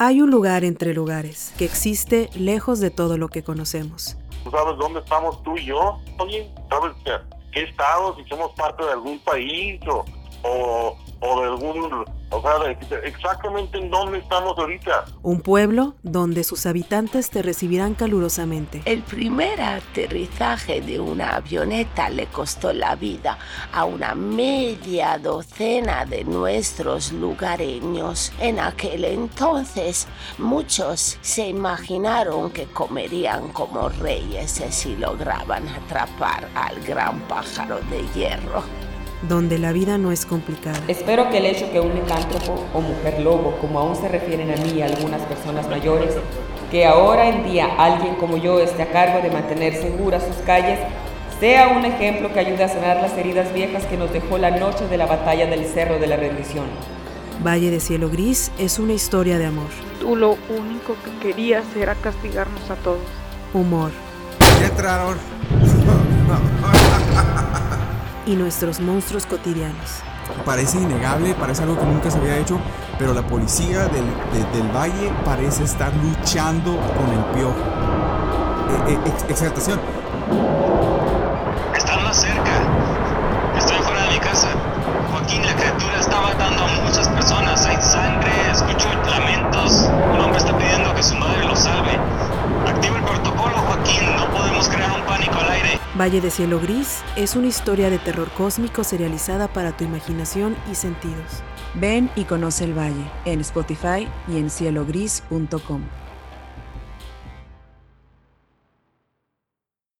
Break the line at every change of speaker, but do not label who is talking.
Hay un lugar entre lugares que existe lejos de todo lo que conocemos.
¿Tú sabes dónde estamos tú y yo? Oye, ¿sabes qué, qué estado? Si somos parte de algún país o, o, o de algún... O sea, exactamente en dónde estamos ahorita.
Un pueblo donde sus habitantes te recibirán calurosamente.
El primer aterrizaje de una avioneta le costó la vida a una media docena de nuestros lugareños. En aquel entonces muchos se imaginaron que comerían como reyes si lograban atrapar al gran pájaro de hierro.
Donde la vida no es complicada.
Espero que el hecho que un licántropo o mujer lobo, como aún se refieren a mí y a algunas personas mayores, que ahora en día alguien como yo esté a cargo de mantener seguras sus calles, sea un ejemplo que ayude a sanar las heridas viejas que nos dejó la noche de la batalla del Cerro de la Rendición.
Valle de Cielo Gris es una historia de amor,
Tú lo único que querías era castigarnos a todos.
humor
entraron.
Y nuestros monstruos cotidianos.
Parece innegable, parece algo que nunca se había hecho, pero la policía del, de- del valle parece estar luchando con el piojo. Eh, ex- exaltación.
Valle de Cielo Gris es una historia de terror cósmico serializada para tu imaginación y sentidos. Ven y conoce el valle en Spotify y en cielogris.com.